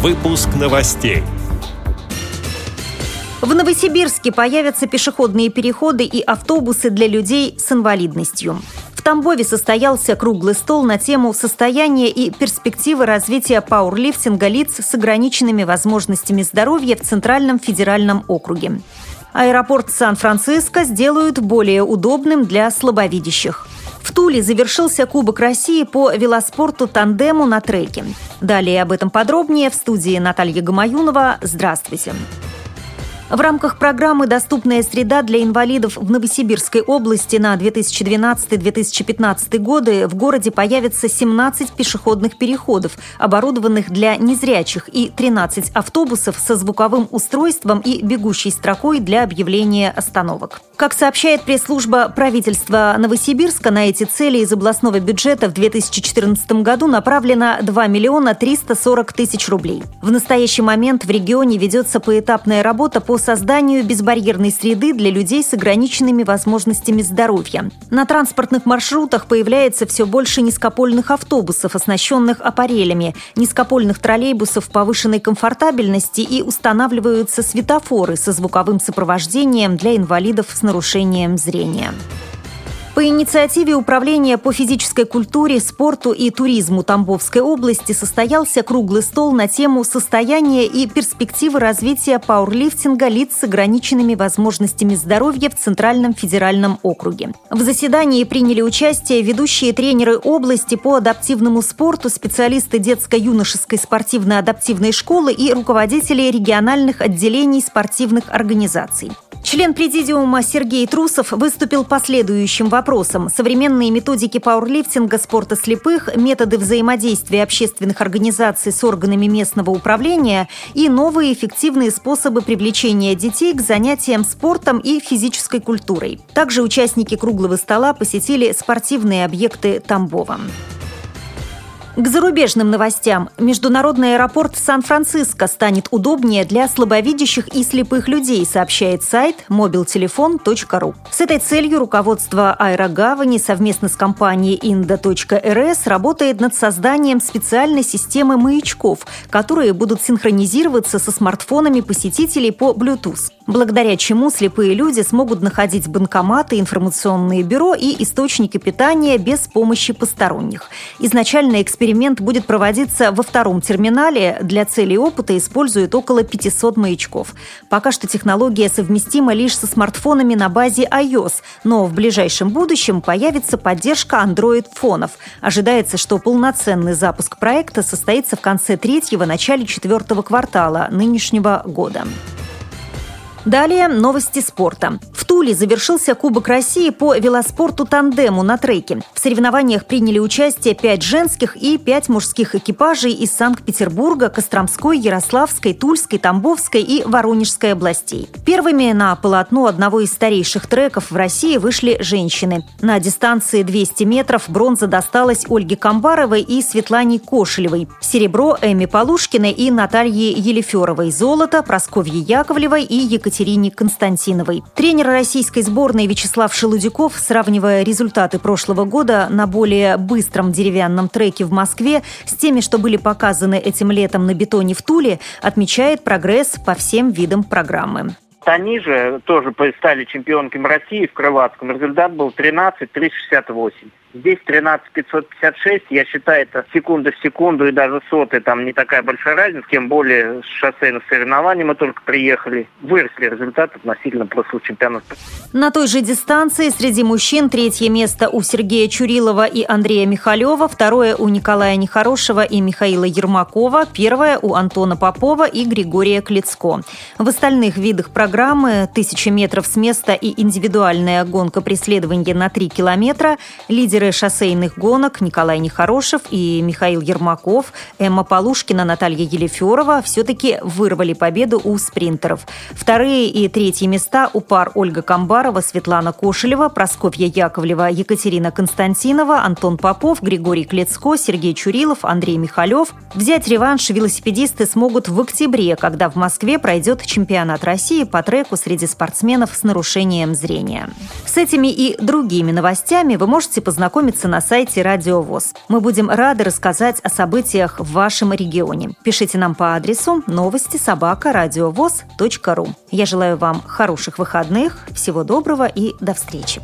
Выпуск новостей. В Новосибирске появятся пешеходные переходы и автобусы для людей с инвалидностью. В Тамбове состоялся круглый стол на тему состояния и перспективы развития пауэрлифтинга лиц с ограниченными возможностями здоровья в Центральном федеральном округе. Аэропорт Сан-Франциско сделают более удобным для слабовидящих. В Туле завершился Кубок России по велоспорту тандему на треке. Далее об этом подробнее в студии Наталья Гамаюнова. Здравствуйте. Здравствуйте. В рамках программы «Доступная среда для инвалидов» в Новосибирской области на 2012-2015 годы в городе появится 17 пешеходных переходов, оборудованных для незрячих, и 13 автобусов со звуковым устройством и бегущей строкой для объявления остановок. Как сообщает пресс-служба правительства Новосибирска, на эти цели из областного бюджета в 2014 году направлено 2 миллиона 340 тысяч рублей. В настоящий момент в регионе ведется поэтапная работа по созданию безбарьерной среды для людей с ограниченными возможностями здоровья. На транспортных маршрутах появляется все больше низкопольных автобусов, оснащенных аппарелями, низкопольных троллейбусов повышенной комфортабельности и устанавливаются светофоры со звуковым сопровождением для инвалидов с нарушением зрения. По инициативе Управления по физической культуре, спорту и туризму Тамбовской области состоялся круглый стол на тему состояния и перспективы развития пауэрлифтинга лиц с ограниченными возможностями здоровья в Центральном федеральном округе. В заседании приняли участие ведущие тренеры области по адаптивному спорту, специалисты детско-юношеской спортивно-адаптивной школы и руководители региональных отделений спортивных организаций. Член президиума Сергей Трусов выступил по следующим вопросам. Современные методики пауэрлифтинга спорта слепых, методы взаимодействия общественных организаций с органами местного управления и новые эффективные способы привлечения детей к занятиям спортом и физической культурой. Также участники круглого стола посетили спортивные объекты Тамбова. К зарубежным новостям. Международный аэропорт Сан-Франциско станет удобнее для слабовидящих и слепых людей, сообщает сайт mobiltelefon.ru. С этой целью руководство аэрогавани совместно с компанией Inda.rs работает над созданием специальной системы маячков, которые будут синхронизироваться со смартфонами посетителей по Bluetooth благодаря чему слепые люди смогут находить банкоматы, информационные бюро и источники питания без помощи посторонних. Изначально эксперимент будет проводиться во втором терминале. Для целей опыта используют около 500 маячков. Пока что технология совместима лишь со смартфонами на базе iOS, но в ближайшем будущем появится поддержка Android-фонов. Ожидается, что полноценный запуск проекта состоится в конце третьего, начале четвертого квартала нынешнего года. Далее новости спорта. Туле завершился Кубок России по велоспорту тандему на треке. В соревнованиях приняли участие пять женских и пять мужских экипажей из Санкт-Петербурга, Костромской, Ярославской, Тульской, Тамбовской и Воронежской областей. Первыми на полотно одного из старейших треков в России вышли женщины. На дистанции 200 метров бронза досталась Ольге Камбаровой и Светлане Кошелевой. Серебро Эми Полушкиной и Наталье Елеферовой. Золото Просковье Яковлевой и Екатерине Константиновой. Тренер российской сборной Вячеслав Шелудяков, сравнивая результаты прошлого года на более быстром деревянном треке в Москве с теми, что были показаны этим летом на бетоне в Туле, отмечает прогресс по всем видам программы. Они же тоже стали чемпионками России в Крылатском. Результат был 13-368. Здесь 13556, я считаю, это секунда в секунду и даже соты, там не такая большая разница, тем более с шоссейных соревнований мы только приехали. Выросли результаты относительно прошлого чемпионата. На той же дистанции среди мужчин третье место у Сергея Чурилова и Андрея Михалева, второе у Николая Нехорошего и Михаила Ермакова, первое у Антона Попова и Григория Клицко. В остальных видах программы «Тысяча метров с места» и индивидуальная гонка преследования на 3 километра лидер Шоссейных гонок Николай Нехорошев и Михаил Ермаков, Эмма Полушкина, Наталья Елеферова все-таки вырвали победу у спринтеров. Вторые и третьи места у пар Ольга Камбарова, Светлана Кошелева, Просковья Яковлева, Екатерина Константинова, Антон Попов, Григорий Клецко, Сергей Чурилов, Андрей Михалев. Взять реванш велосипедисты смогут в октябре, когда в Москве пройдет чемпионат России по треку среди спортсменов с нарушением зрения. С этими и другими новостями вы можете познакомиться ознакомиться на сайте Радио ВОЗ. Мы будем рады рассказать о событиях в вашем регионе. Пишите нам по адресу новости собака ру. Я желаю вам хороших выходных, всего доброго и до встречи.